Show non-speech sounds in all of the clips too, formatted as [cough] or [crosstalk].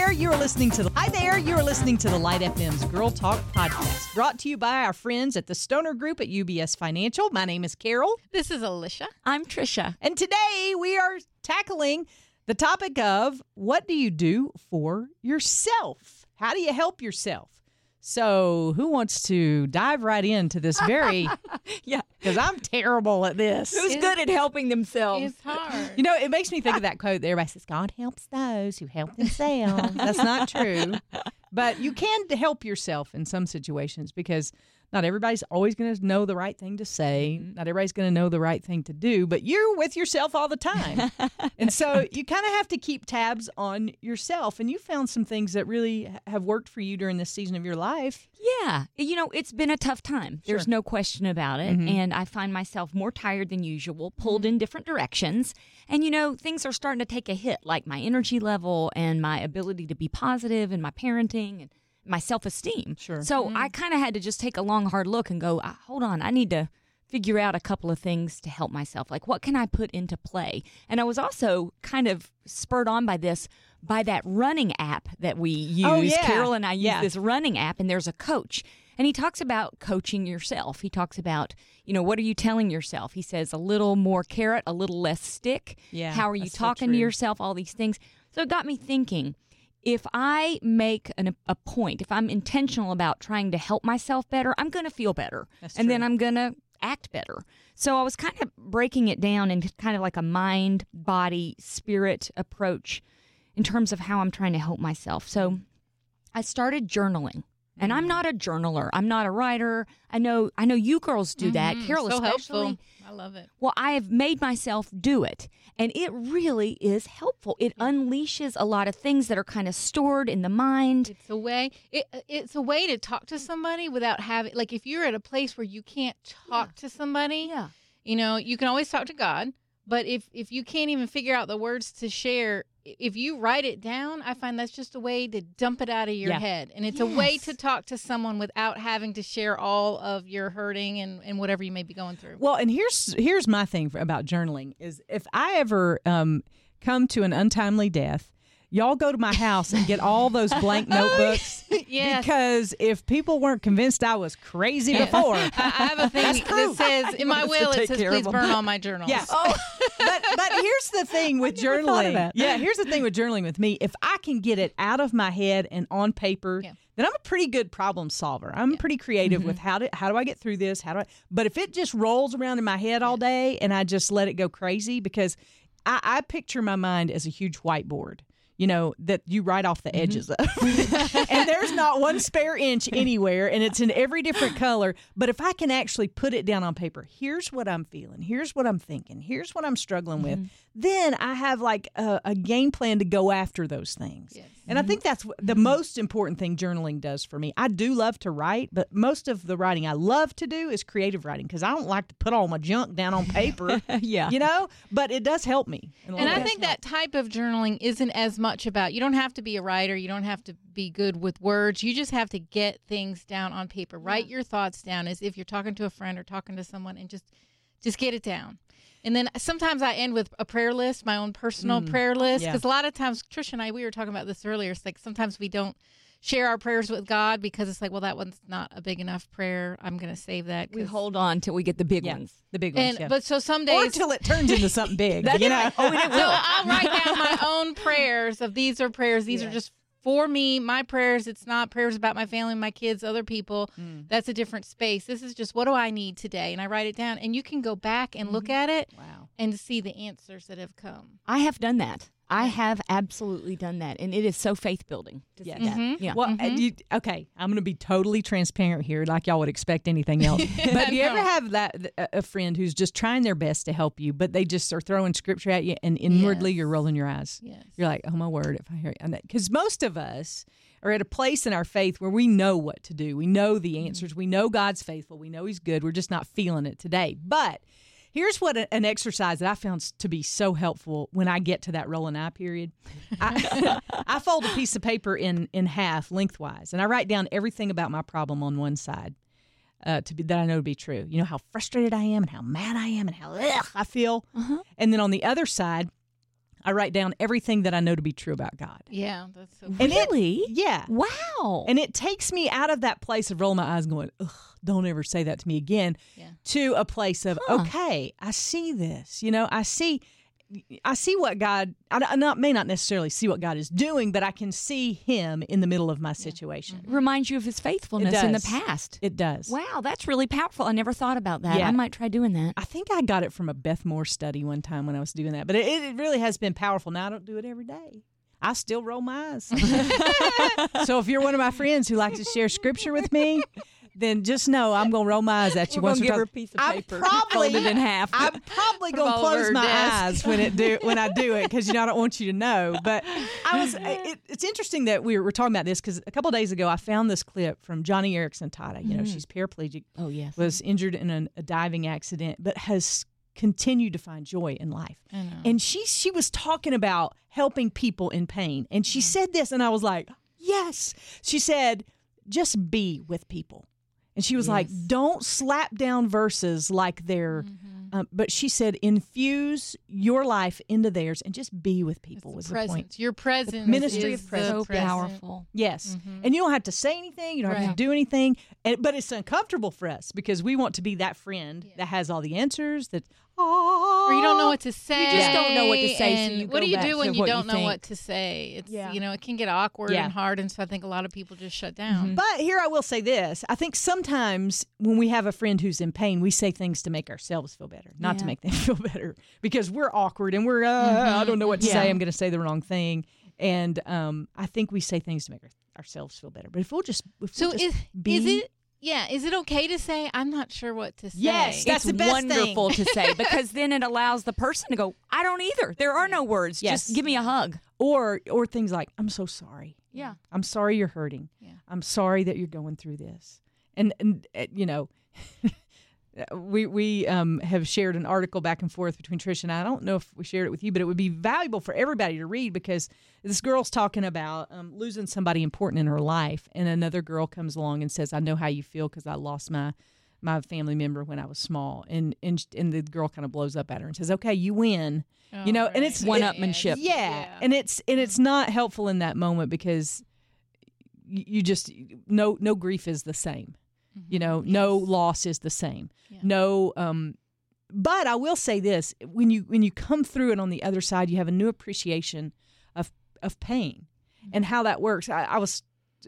there, you are listening to the Hi there, you are listening to the Light FM's Girl Talk podcast, brought to you by our friends at the Stoner Group at UBS Financial. My name is Carol, This is Alicia. I'm Trisha. and today we are tackling the topic of what do you do for yourself? How do you help yourself? So, who wants to dive right into this very [laughs] Yeah. because I'm terrible at this. Who's good at helping themselves? It's hard. You know, it makes me think of that quote that everybody says, God helps those who help themselves. That's not true. [laughs] But you can help yourself in some situations because not everybody's always going to know the right thing to say. Mm-hmm. Not everybody's going to know the right thing to do, but you're with yourself all the time. [laughs] and so you kind of have to keep tabs on yourself. And you found some things that really have worked for you during this season of your life. yeah. You know, it's been a tough time. There's no question about it. Mm-hmm. And I find myself more tired than usual, pulled mm-hmm. in different directions. And, you know, things are starting to take a hit, like my energy level and my ability to be positive and my parenting and my self esteem. Sure. So I kind of had to just take a long, hard look and go, "Ah, hold on, I need to figure out a couple of things to help myself. Like, what can I put into play? And I was also kind of spurred on by this by that running app that we use. Oh, yeah. Carol and I use Yeah. this running app, and there's a coach. And he talks about coaching yourself. He talks about, you know, what are you telling yourself? He says a little more carrot, a little less stick. Yeah, How are you that's so talking to yourself? All these things. So it got me thinking if I make an, a point, if I'm intentional about trying to help myself better, I'm going to feel better. That's and then. I'm going to act better. So I was kind of breaking it down into kind of like a mind, body, spirit approach in terms of how I'm trying to help myself. So mm-hmm. I started journaling. And. I'm not a journaler. I'm not a writer. I know I know you girls do that. Carol Mm-hmm. so especially. helpful. I love it. Well, I have made myself do it, and it really is helpful. It unleashes a lot of things that are kind of stored in the mind. It's a way. It, it's a way to talk to somebody without having like if you're at a place where you can't talk to somebody. Yeah. You know, you can always talk to God, but if if you can't even figure out the words to share, if you write it down, I find that's just a way to dump it out of your Yeah. head, and it's a way to talk to someone without having to share all of your hurting and and whatever you may be going through. Well, and here's here's my thing for, about journaling is if I ever um, come to an untimely death, y'all go to my house and get all those blank [laughs] notebooks. Yes. Because if people weren't convinced I was crazy before, [laughs] I, I have a thing that proof. says in my will it says please burn all my journals. yeah. Oh, [laughs] but but here's the thing with never of journaling. that. Yeah, here's the thing with journaling with me. If I can get it out of my head and on paper, Yeah. then I'm a pretty good problem solver. I'm pretty creative Mm-hmm. with how do how do I get through this? How do I? But if it just rolls around in my head all day and I just let it go crazy, because I, I picture my mind as a huge whiteboard. You know that you write off Mm-hmm. the edges of, [laughs] and there's not one spare inch anywhere, and it's in every different color. But if I can actually put it down on paper, here's what I'm feeling, here's what I'm thinking, here's what I'm struggling with, then I have like a, a game plan to go after those things. And I mm-hmm. think that's the most important thing journaling does for me. I do love to write, but most of the writing I love to do is creative writing because I don't like to put all my junk down on paper. [laughs] Yeah. You know, but it does help me. And I of think ways. that type of journaling isn't as much about you don't have to be a writer, you don't have to be good with words. You just have to get things down on paper. Write your thoughts down as if you're talking to a friend or talking to someone and just just get it down. And then sometimes I end with a prayer list, my own personal mm. prayer list yeah. because a lot of times Trish and I we were talking about this earlier. It's like sometimes we don't share our prayers with God because it's like, well that one's not a big enough prayer. I'm going to save that. We hold on till we get the big yeah, ones. the big ones. and yeah. but so some or days until it turns into something big. [laughs] That's you know? right. Oh, and it so. I'll write down my [laughs] own prayers of these are prayers. These are just for me, my prayers. It's not prayers about my family, my kids, other people. Mm. That's a different space. This is just what do I need today? And I write it down. And you can go back and look at it Wow. and see the answers that have come. I have done that. I have absolutely done that, and it is so faith building. To Yes. see that. Mhm. Yeah. Well, uh, you, okay, I'm going to be totally transparent here, like y'all would expect anything else. [laughs] but do you ever have that a a friend who's just trying their best to help you, but they just are throwing scripture at you, and inwardly Yes. you're rolling your eyes? Yes. You're like, oh my word, if I hear because most of us are at a place in our faith where we know what to do. We know the Mm-hmm. answers. We know God's faithful. We know He's good. We're just not feeling it today. But here's what a- an exercise that I found to be so helpful when I get to that rolling eye period. I, [laughs] I fold a piece of paper in in half lengthwise, and I write down everything about my problem on one side. Uh, to be that I know to be true. You know how frustrated I am, and how mad I am, and how ugh I feel. And then on the other side, I write down everything that I know to be true about God. Yeah, that's so. And it- really? Yeah. Wow. And it takes me out of that place of rolling my eyes and going, Ugh, don't ever say that to me again, Yeah. to a place of, Huh. okay, I see this. You know, I see. I see what God. I not may not necessarily see what God is doing, but I can see Him in the middle of my situation. Mm-hmm. reminds you of his faithfulness in the past. It does. Wow, that's really powerful. I never thought about that. Yeah. I might try doing that. I think I got it from a Beth Moore study one time when I was doing that, but it, it really has been powerful. Now I don't do it every day. I still roll my eyes. [laughs] [laughs] so if you're one of my friends who likes to share scripture with me, then just know I'm gonna roll my eyes at you We're once gonna or give her a piece of I'm paper, probably folded in half. I'm probably gonna close my desk. eyes when it do [laughs] when I do it because you know I don't want you to know. But I was. Uh, it, it's interesting that we were, we're talking about this because a couple of days ago I found this clip from Joni Eareckson Tada. You know mm-hmm. she's paraplegic oh yes. was injured in an, a diving accident, but has continued to find joy in life. And she she was talking about helping people in pain, and she mm. said this, and I was like, yes. She said, just be with people, and she was like, don't slap down verses like they're. Um, but she said, infuse your life into theirs and just be with people. Was the the point? Your presence. ministry is of presence. so powerful. Yes. And you don't have to say anything. You don't have to do anything. And, but it's uncomfortable for us because we want to be that friend that has all the answers that, Or you don't know what to say. You just don't know what to say, so and you what go do you back do when you don't know think. what to say? It's Yeah. you know it can get awkward Yeah. and hard, and so I think a lot of people just shut down. But here I will say this. I think sometimes when we have a friend who's in pain, we say things to make ourselves feel better, not to make them [laughs] feel better because we're awkward and we're, uh, I don't know what to Yeah. say. I'm going to say the wrong thing. And um, I think we say things to make ourselves feel better. But if we'll just, if So we'll just is be, is it yeah? Is it okay to say I'm not sure what to say? Yes, that's it's the best thing. wonderful to say [laughs] because then it allows the person to go, I don't either. There are no words. Yes. Just give me a hug. or or things like, I'm so sorry. Yeah. I'm sorry you're hurting. Yeah. I'm sorry that you're going through this. And and uh, you know, [laughs] we we um, have shared an article back and forth between Trish and I. I don't know if we shared it with you, but it would be valuable for everybody to read because this girl's talking about um, losing somebody important in her life, and another girl comes along and says, "I know how you feel because I lost my." My family member when I was small, and and and the girl kind of blows up at her and says, "Okay, you win," you know, and it's One-upmanship. yeah. and it's and it's not helpful in that moment because you just no no grief is the same you know no loss is the same. Yeah. no um but i will say this when you when you come through it on the other side you have a new appreciation of of pain and how that works. I, I was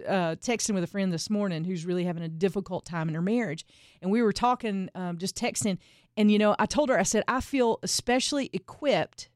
uh, texting with a friend this morning who's really having a difficult time in her marriage and we were talking um, just texting and you know i told her i said i feel especially equipped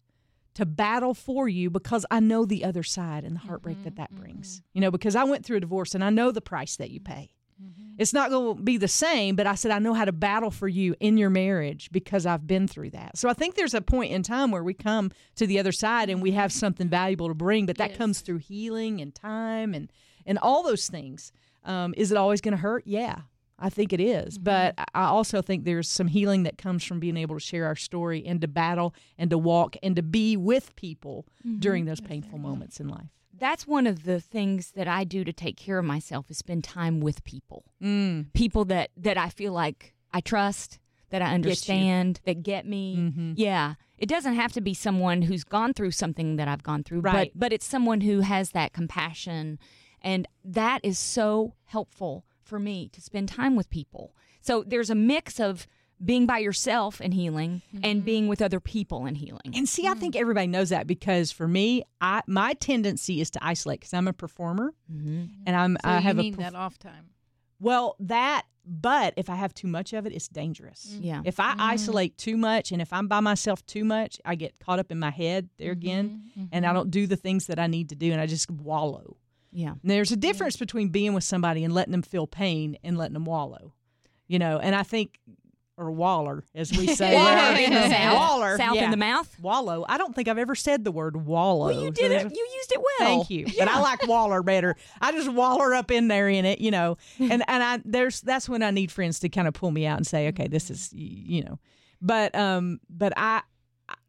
to battle for you because I know the other side and the heartbreak that that brings. You know, because I went through a divorce and I know the price that you pay. Mm-hmm. It's not going to be the same, but I said I know how to battle for you in your marriage because I've been through that. So I think there's a point in time where we come to the other side and we have mm-hmm. something valuable to bring, but that Yes. comes through healing and time and and all those things. Um, is it always going to hurt? Yeah. I think it is. Mm-hmm. But I I also think there's some healing that comes from being able to share our story and to battle and to walk and to be with people during those painful moments in life. That's one of the things that I do to take care of myself is spend time with people. Mm. People that that I feel like I trust, that I understand, that get me. Mm-hmm. Yeah. It doesn't have to be someone who's gone through something that I've gone through, Right. but but it's someone who has that compassion and that is so helpful for me to spend time with people. So there's a mix of being by yourself and healing and being mm-hmm. with other people and healing. And see, I think mm. everybody knows that because for me, I my tendency is to isolate because I'm a performer mm-hmm. and I'm So I you have need a perf- that off time. well that. But if I have too much of it, it's dangerous. Mm. Yeah. If I mm. isolate too much and if I'm by myself too much, I get caught up in my head there mm-hmm. again, and I don't do the things that I need to do, and I just wallow. Yeah. And there's a difference between being with somebody and letting them feel pain and letting them wallow. You know, and I think, or waller, as we [laughs] say. Waller in the. [laughs] South. Waller. South in the mouth. Wallow. I don't think I've ever said the word wallow. Well, you did it. You used it well. Thank you. But I like Waller better. I just Waller up in there in it, you know. [laughs] And and I there's that's when I need friends to kind of pull me out and say, okay, this is you know. But um but I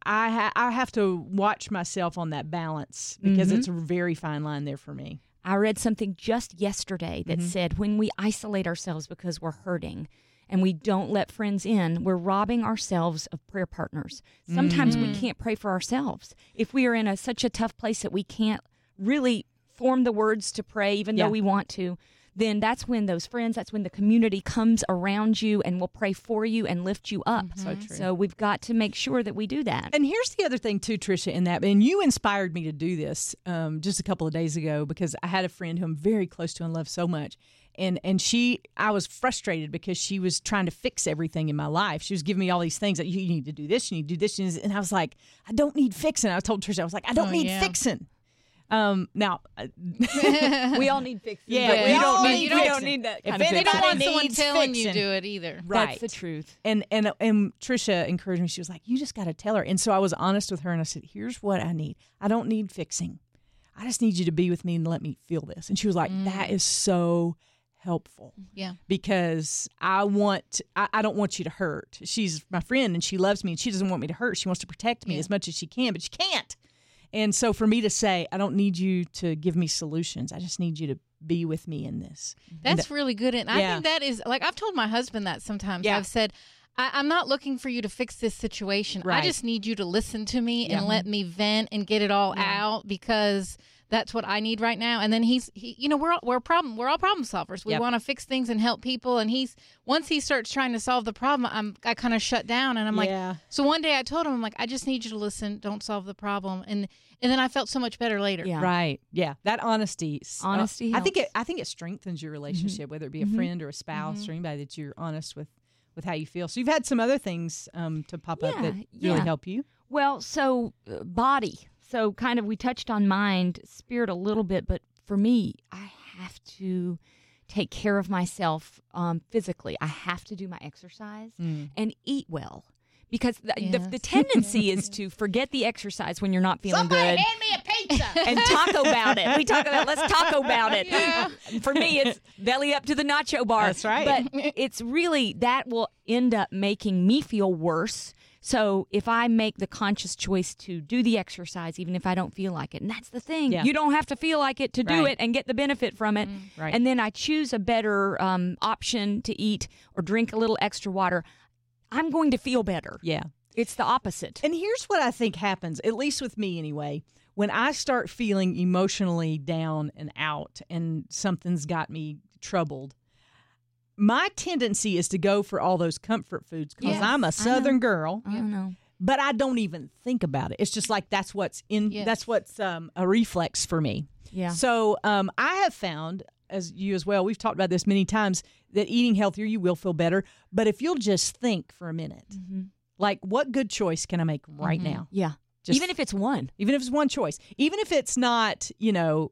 I ha- I have to watch myself on that balance because Mm-hmm. it's a very fine line there for me. I read something just yesterday that Mm-hmm. said when we isolate ourselves because we're hurting and we don't let friends in, we're robbing ourselves of prayer partners. Sometimes we can't pray for ourselves. If we are in a such a tough place that we can't really form the words to pray even Yeah. though we want to, then that's when those friends, that's when the community comes around you and will pray for you and lift you up. So true. So we've got to make sure that we do that. And here's the other thing too, Tricia, in that, and you inspired me to do this um, just a couple of days ago because I had a friend who I'm very close to and love so much, and and she, I was frustrated because she was trying to fix everything in my life. She was giving me all these things that you need to do this, you need to do this, you need to- and I was like, I don't need fixing. I told Trisha, I was like, I don't Oh, need yeah. fixing. Um, now, uh, [laughs] we all need fixing. Yeah, but we we don't need need, we don't need that If kind of anybody They don't fixing. want someone needs telling you fixing. do it either. right. That's the truth. and and and Trisha encouraged me. She was like, "You just got to tell her." And so I was honest with her, and I said, "Here's what I need. I don't need fixing. I just need you to be with me and let me feel this." And she was like, "That is so helpful Yeah. because I want. I, I don't want you to hurt. She's my friend, and she loves me, and she doesn't want me to hurt. She wants to protect me Yeah. as much as she can, but she can't. And so for me to say, I don't need you to give me solutions. I just need you to be with me in this. That's really good. And I Yeah. think that is like I've told my husband that sometimes. Yeah. I've said, I, I'm not looking for you to fix this situation. Right. I just need you to listen to me and let me vent and get it all out because that's what I need right now. And then he's, he, you know, we're all, we're problem. We're all problem solvers. We Yep. want to fix things and help people. And he's once he starts trying to solve the problem, I'm I kind of shut down and I'm Yeah. like. So one day I told him, I'm like, I just need you to listen. Don't solve the problem. And and then I felt so much better later. Yeah. Right. Yeah. That honesty. s- uh, Honesty I think it. I think it strengthens your relationship, whether it be a friend or a spouse or anybody that you're honest with, with how you feel. So you've had some other things um, to pop up Yeah, that really yeah. help you. Well, so uh, body. So kind of we touched on mind, spirit a little bit, but for me, I have to take care of myself um, physically. I have to do my exercise and eat well. Because the, the, Yes. the tendency is [laughs] to forget the exercise when you're not feeling good Hand me a pizza. [laughs] and talk about it. We talk about let's talk about it. For me, it's belly up to the nacho bar. That's right. But it's really that will end up making me feel worse. So if I make the conscious choice to do the exercise, even if I don't feel like it, and that's the thing, Yeah. you don't have to feel like it to do Right. it and get the benefit from it. Right. And then I choose a better um, option to eat or drink a little extra water. I'm going to feel better. Yeah. It's the opposite. And here's what I think happens, at least with me anyway. When I start feeling emotionally down and out and something's got me troubled, my tendency is to go for all those comfort foods because Yes, I'm I a southern girl. I don't know. but I don't even think about it. It's just like that's what's in Yes. that's what's um, a reflex for me. Yeah. So um, I have found, as you as well, we've talked about this many times, that eating healthier you will feel better. But if you'll just think for a minute, Mm-hmm. like what good choice can I make right now? Yeah. Just- even if it's one. Even if it's one choice, even if it's not, you know,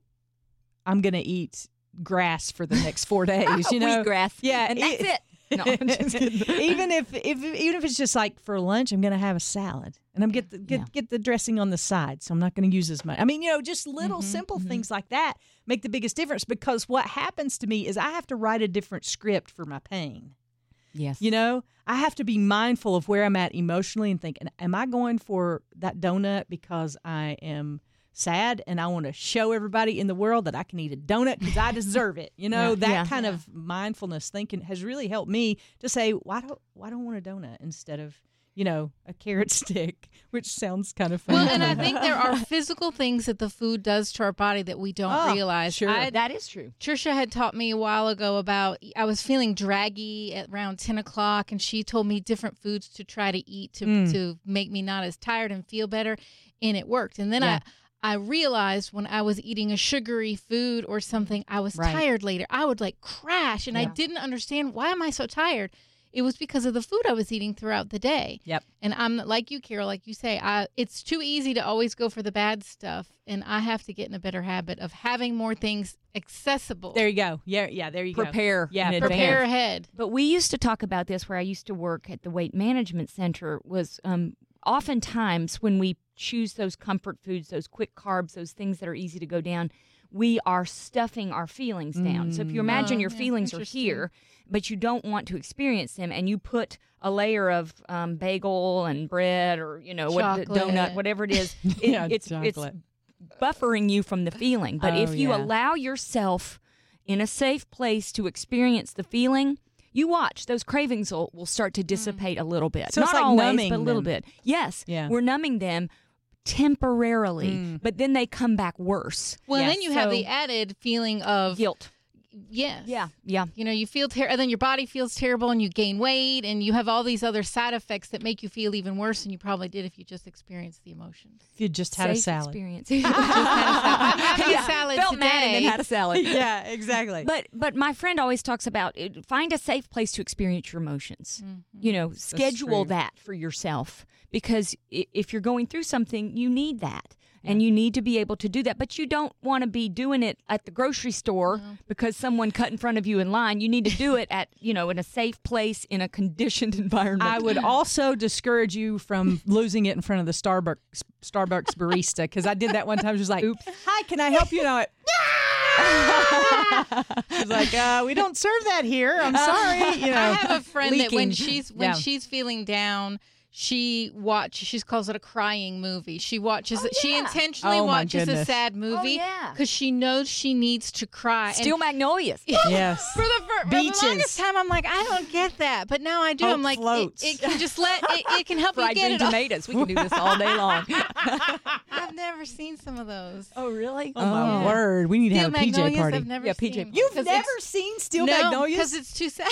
I'm going to eat grass for the next four [laughs] days. You [laughs] know, grass. Yeah, And that's it. [laughs] No, even if, if even if it's just like for lunch, I'm gonna have a salad and I'm get the get, Yeah. get the dressing on the side, so I'm not gonna use as much. I mean, you know, just little Mm-hmm, simple things like that make the biggest difference because what happens to me is I have to write a different script for my pain. Yes. You know, I have to be mindful of where I'm at emotionally and think, am I going for that donut because I am sad and I want to show everybody in the world that I can eat a donut because I deserve it? You [laughs] know, Yeah. that Yeah. kind of mindfulness thinking has really helped me to say, why don't why don't I want a donut instead of you know a carrot [laughs] stick, which sounds kind of funny. Well, and I [laughs] think there are physical things that the food does to our body that we don't Oh, realize. sure. I, that is true. Trisha had taught me a while ago about I was feeling draggy at around ten o'clock, and she told me different foods to try to eat to Mm. to make me not as tired and feel better, and it worked. And then Yeah. I. I realized when I was eating a sugary food or something, I was Right. tired later. I would like crash, and I didn't understand why am I so tired. It was because of the food I was eating throughout the day. Yep. And I'm like you, Carol, like you say, I, it's too easy to always go for the bad stuff, and I have to get in a better habit of having more things accessible. there you go. Yeah, yeah. There you go. Prepare. Yeah, Prepare ahead. But we used to talk about this where I used to work at the weight management center was um, oftentimes when we choose those comfort foods, those quick carbs, those things that are easy to go down, we are stuffing our feelings down. So if you imagine Oh, your feelings are here, but you don't want to experience them, and you put a layer of um, bagel and bread or you know what donut, whatever it is, [laughs] it, Yeah, it's it's buffering you from the feeling. But Oh, if you yeah. allow yourself in a safe place to experience the feeling, you watch those cravings will, will start to dissipate a mm. little bit. So Not it's like always, numbing but a little them. bit. Yes, Yeah. we're numbing them temporarily, mm. but then they come back worse. Well, Yeah. then you have the added feeling of Guilt. Yes. Yeah, yeah. You know, you feel terrible, and then your body feels terrible, and you gain weight, and you have all these other side effects that make you feel even worse than you probably did if you just experienced the emotions. If you just had a salad. experience. [laughs] [laughs] I'm having a salad Felt today. mad and then had a salad. [laughs] yeah, exactly. But but my friend always talks about it, find a safe place to experience your emotions. Mm-hmm. You know, schedule true. that for yourself because if you're going through something, you need that. And you need to be able to do that, but you don't want to be doing it at the grocery store because someone cut in front of you in line. You need to do it at, you know, in a safe place in a conditioned [laughs] environment. I would also discourage you from losing it in front of the Starbucks Starbucks barista because I did that one time. She was like, Oops. "Hi, can I help you?" And I went, She's like, uh, "We don't serve that here. I'm sorry." You know, I have a friend that when leaking. she's when Yeah. she's feeling down, she watch she calls it a crying movie. She watches oh, she yeah. intentionally Oh, my watches a sad oh, movie yeah. because she knows she needs to cry. And Steel magnolias. [laughs] yes, for the, for, for the Beaches. longest time, I'm like, I don't get that, but now I do. Hope I'm like, it, it can just let it, it can help you Fried get green it. off. tomatoes. We can do this all day long. [laughs] [laughs] I've never seen some of those. oh, really? oh my yeah. word, we need to have a PJ Magnolias, party. I've never Yeah, PJ seen. You've 'Cause never seen Steel no, Magnolias? because it's too sad.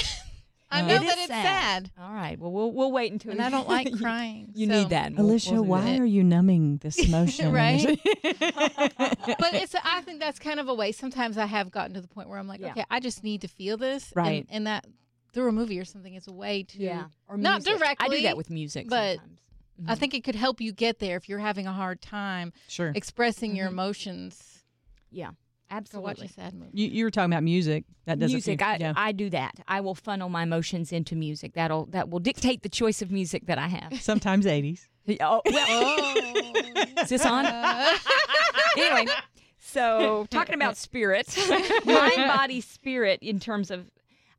I mm. know is that it's sad, All right. Well, we'll we'll wait until and I don't [laughs] like crying. You so- need that. We'll- Alicia, we'll why that. are you numbing this [laughs] emotion? Right? [laughs] but it's I think that's kind of a way. Sometimes I have gotten to the point where I'm like, Yeah. okay, I just need to feel this, and- Right. And, that through a movie or something is a way to. Yeah. Or Not directly. I do that with music but sometimes. Mm-hmm. I think it could help you get there if you're having a hard time sure. expressing your mm-hmm. emotions. Yeah. Go watch Absolutely. a sad movie. You, you were talking about music. That doesn't music seem- I, yeah. I do that i will funnel my emotions into music that'll that will dictate the choice of music that i have [laughs] Sometimes 80s. oh, well, Oh. is this on [laughs] anyway so talking about spirit [laughs] mind body spirit in terms of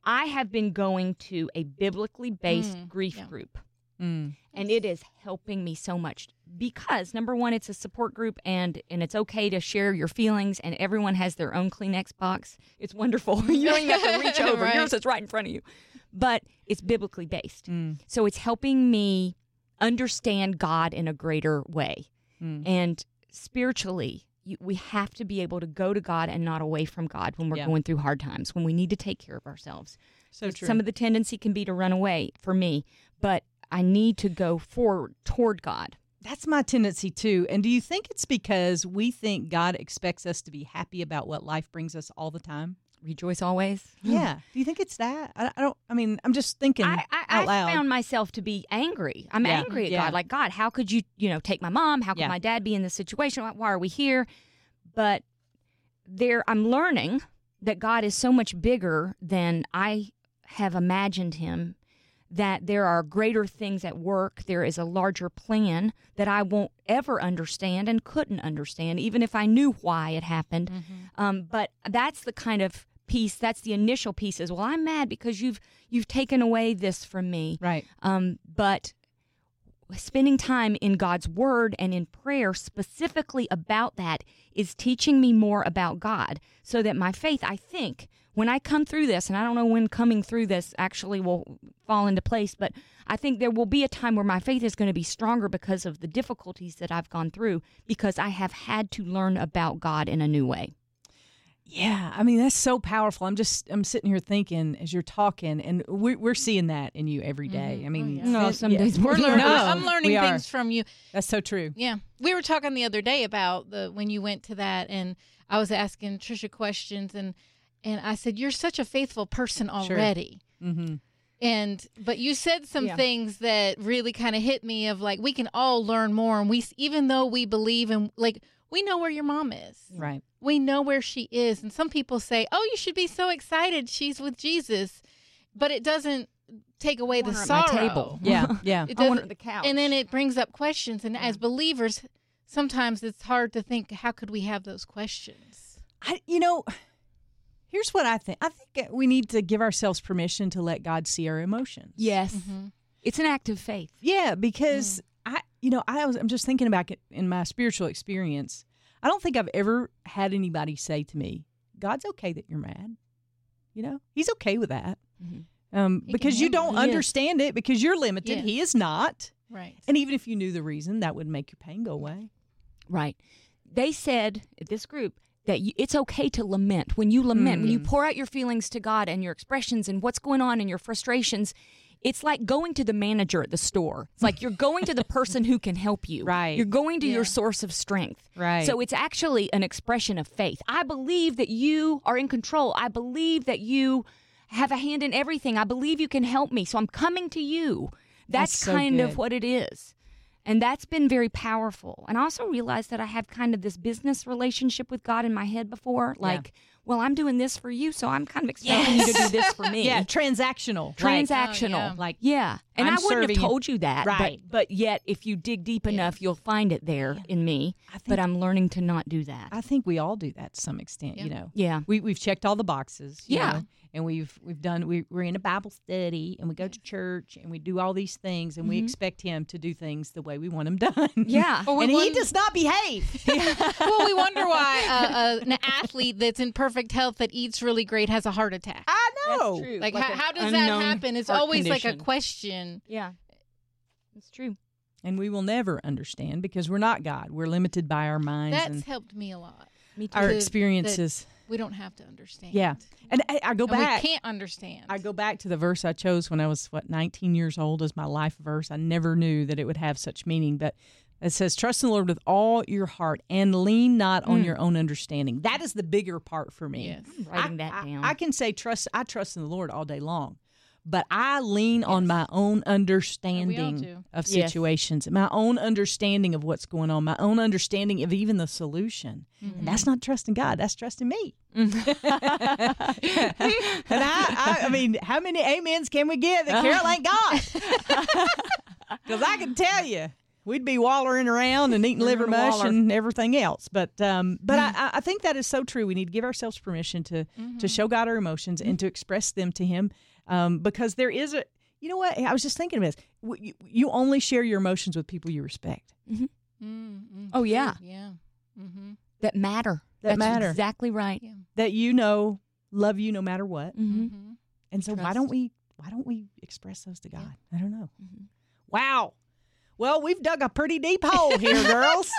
i have been going to a biblically based Mm, grief yeah. group Mm. and it is helping me so much because number one it's a support group and and it's okay to share your feelings and everyone has their own kleenex box it's wonderful [laughs] you don't even have to reach [laughs] over Right. yours is right in front of you but it's biblically based Mm. so it's helping me understand god in a greater way Mm. and spiritually you, we have to be able to go to god and not away from god when we're Yeah. going through hard times when we need to take care of ourselves So true. some of the tendency can be to run away for me, but I need to go forward toward God. That's my tendency too. And do you think it's because we think God expects us to be happy about what life brings us all the time? Rejoice always. Yeah. Do you think it's that? I, I don't. I mean, I'm just thinking I, I, out I found myself to be angry. I'm Yeah. angry at Yeah. God. Like, God, how could you, you know, take my mom? How could Yeah. my dad be in this situation? Why are we here? But there, I'm learning that God is so much bigger than I have imagined him. That there are greater things at work. There is a larger plan that I won't ever understand and couldn't understand, even if I knew why it happened. Um, but that's the kind of piece. That's the initial piece. Is well, I'm mad because you've you've taken away this from me. right. Um, but spending time in God's Word and in prayer specifically about that is teaching me more about God, so that my faith, I think, when I come through this, and I don't know when coming through this actually will fall into place, but I think there will be a time where my faith is going to be stronger because of the difficulties that I've gone through, because I have had to learn about God in a new way. Yeah, I mean that's so powerful. I'm just I'm sitting here thinking as you're talking, and we're we're seeing that in you every mm-hmm. day. I oh, mean, yeah. No, some yeah. days We're learning. No, I'm learning we are. things from you. That's so true. Yeah, we were talking the other day about the when you went to that, and I was asking Trisha questions, and and I said you're such a faithful person Sure. already. Mm-hmm. And but you said some Yeah. things that really kind of hit me of like we can all learn more, and we even though we believe and like we know where your mom is, Right. we know where she is, and some people say, "Oh, you should be so excited, she's with Jesus," but it doesn't take away the sorrow. table. Yeah. [laughs] Yeah. It doesn't- the couch. and then it brings up questions, and as believers, sometimes it's hard to think how could we have those questions. I, you know, here's what I think. I think we need to give ourselves permission to let God see our emotions. yes, Mm-hmm. it's an act of faith. Yeah, because I, you know, I was. I'm just thinking about it in my spiritual experience. I don't think I've ever had anybody say to me, "God's okay that you're mad." You know, He's okay with that. Mhm. um, because you don't it. He is. understand it because you're limited. Yes. He is not. Right. And even if you knew the reason, that would make your pain go away. Right. They said this group that you, it's okay to lament. When you lament, when you Mm. pour out your feelings to God and your expressions and what's going on and your frustrations, it's like going to the manager at the store. It's like you're going to the person who can help you. [laughs] Right. You're going to Yeah. your source of strength. Right. So it's actually an expression of faith. I believe that you are in control. I believe that you have a hand in everything. I believe you can help me. So I'm coming to you. That's, That's so kind good. of what it is. And that's been very powerful. And I also realized that I have kind of this business relationship with God in my head before. Like, well, I'm doing this for you, so I'm kind of expecting you to do this for me. [laughs] Yeah, transactional. Like, Transactional. Oh, yeah. Like, Yeah. And I'm I wouldn't have told you that. but- Right. But, yet, if you dig deep enough, you'll find it there in me. Think- but I'm learning to not do that. I think we all do that to some extent. You know, yeah. we we've checked all the boxes. you Yeah. know, and we've we've done we, we're in a Bible study and we go to church and we do all these things and we expect him to do things the way we want him [laughs] done. Mm-hmm. Yeah. Well, we and he does not behave. [laughs] well, we wonder why uh, uh, an athlete that's in perfect health that eats really great has a heart attack. I know. Like, Like how, how does that happen? It's heart always like a question. Yeah. It's true. And we will never understand because we're not God. We're limited by our minds That's and helped me a lot. Me too. our to- experiences. We don't have to understand. Yeah. And I, I go And back. we can't understand. I go back to the verse I chose when I was what 19 years old as my life verse. I never knew that it would have such meaning, but it says, "Trust in the Lord with all your heart and lean not on your own understanding." That is the bigger part for me. Yes. I'm writing I, that down. I, can say trust. I trust in the Lord all day long, but I lean on my own understanding of Yes. situations, my own understanding of what's going on, my own understanding of even the solution. And that's not trusting God. That's trusting me. [laughs] [laughs] and I, I, I mean, how many amens can we get that Carol ain't God? [laughs] Because I can tell you, we'd be wallering around and eating [laughs] liver mush waller. and everything else. But um, but I, [laughs] I- I think that is so true. We need to give ourselves permission to to show God our emotions and to express them to Him, um, because there is a. You know what? I was just thinking of this. You, you only share your emotions with people you respect. Mm-hmm. Oh, yeah. Yeah. Mm-hmm. that matter. That That's matter. Exactly right. Yeah. That you know love you no matter what. Mm-hmm. Mm-hmm. And so why don't we why don't we express those to God? I don't know. Wow. Well, we've dug a pretty deep hole here, [laughs] girls.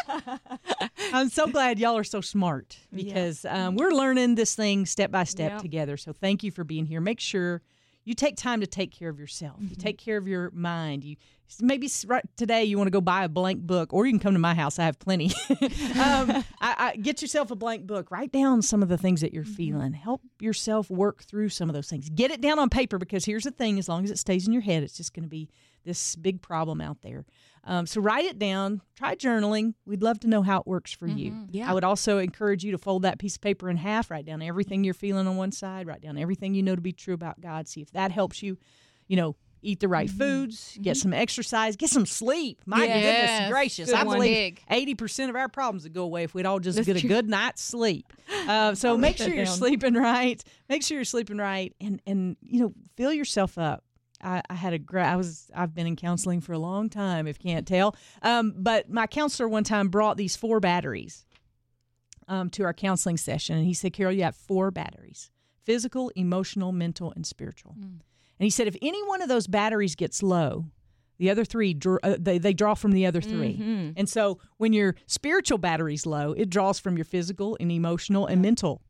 I'm so glad y'all are so smart because um, we're learning this thing step by step Yep. together. So thank you for being here. Make sure you take time to take care of yourself. You take care of your mind. You maybe right today you want to go buy a blank book, or you can come to my house. I have plenty. [laughs] um, I, I, get yourself a blank book. Write down some of the things that you're feeling. Help yourself work through some of those things. Get it down on paper because here's the thing: as long as it stays in your head, it's just going to be this big problem out there. Um, so write it down. Try journaling. We'd love to know how it works for you. Yeah. I would also encourage you to fold that piece of paper in half. Write down everything you're feeling on one side. Write down everything you know to be true about God. See if that helps you. You know, eat the right foods, get some exercise, get some sleep. My goodness gracious, Good I one. believe Big. eighty percent of our problems would go away if we'd all just That's get a good night's sleep. Uh, so make that sure you're down. sleeping right. Make sure you're sleeping right, and and you know fill yourself up. I, I had a great. I was. I've been in counseling for a long time. If you can't tell, um, but my counselor one time brought these four batteries um, to our counseling session, and he said, "Carol, you have four batteries: physical, emotional, mental, and spiritual." And he said, if any one of those batteries gets low, the other three uh, they they draw from the other 3 Mhm. And so when your spiritual battery's low, it draws from your physical and emotional and mental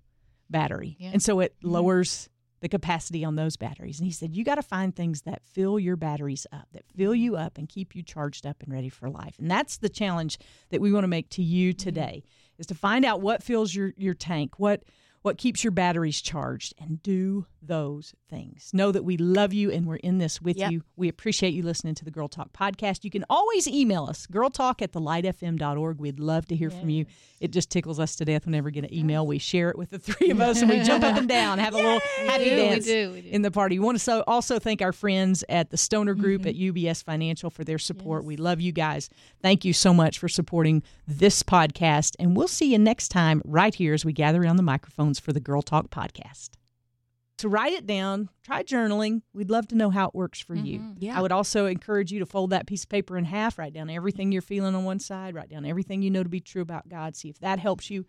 battery, Yeah. and so it lowers the capacity on those batteries. And he said, you got to find things that fill your batteries up, that fill you up and keep you charged up and ready for life. And that's the challenge that we want to make to you mm-hmm. today is to find out what fills your your tank, what what keeps your batteries charged and do those things. Know that we love you and we're in this with Yep. you. We appreciate you listening to the Girl Talk podcast. You can always email us, girltalk at thelightfm.org. We'd love to hear from you. It just tickles us to death whenever we get an email. We share it with the three of us and we jump up and down, have a little [laughs] happy We do, we dance do, we do. in the party. We want to so also thank our friends at the Stoner mm-hmm. Group at UBS Financial for their support. We love you guys. Thank you so much for supporting this podcast. And we'll see you next time right here as we gather around the microphones for the Girl Talk podcast. To write it down, try journaling. We'd love to know how it works for you. Mm-hmm. Yeah. I would also encourage you to fold that piece of paper in half, write down everything you're feeling on one side, write down everything you know to be true about God. See if that helps you,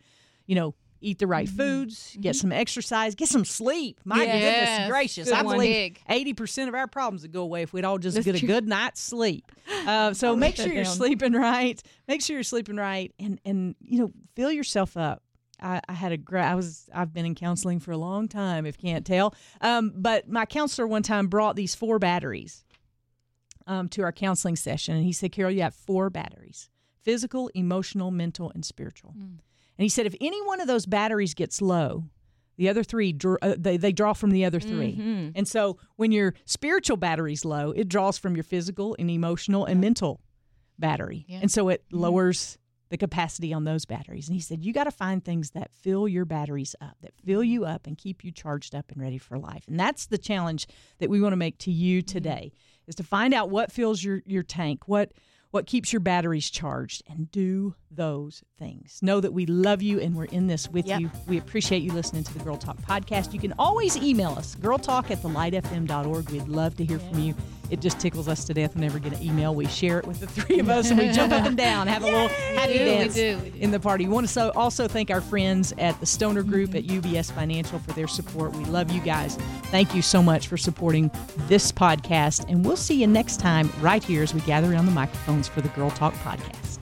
you know, eat the right mm-hmm. foods, get mm-hmm. some exercise, get some sleep. My Yes. goodness gracious. Good I one. believe Big. 80% of our problems would go away if we'd all just That's get a good night's sleep. Uh, so make sure you're down. sleeping right. Make sure you're sleeping right and, and you know, fill yourself up. I, I had a great, I was, I've been in counseling for a long time, if you can't tell. Um, but my counselor one time brought these four batteries um, to our counseling session. And he said, Carol, you have four batteries physical, emotional, mental, and spiritual. And he said, if any one of those batteries gets low, the other three, uh, they, they draw from the other 3 Mm-hmm. And so when your spiritual battery's low, it draws from your physical and emotional and mental battery. Yeah. And so it lowers the capacity on those batteries. And he said, you got to find things that fill your batteries up, that fill you up and keep you charged up and ready for life. And that's the challenge that we want to make to you mm-hmm. today is to find out what fills your, your tank, what what keeps your batteries charged and do those things. Know that we love you and we're in this with Yep. you. We appreciate you listening to the Girl Talk podcast. You can always email us, girltalk at thelightfm.org. We'd love to hear from you. It just tickles us to death whenever we get an email. We share it with the three of us and we jump up and down, have a little [laughs] happy We do, we dance do, we do. in the party. We want to so also thank our friends at the Stoner Group mm-hmm. at UBS Financial for their support. We love you guys. Thank you so much for supporting this podcast. And we'll see you next time right here as we gather around the microphones for the Girl Talk podcast.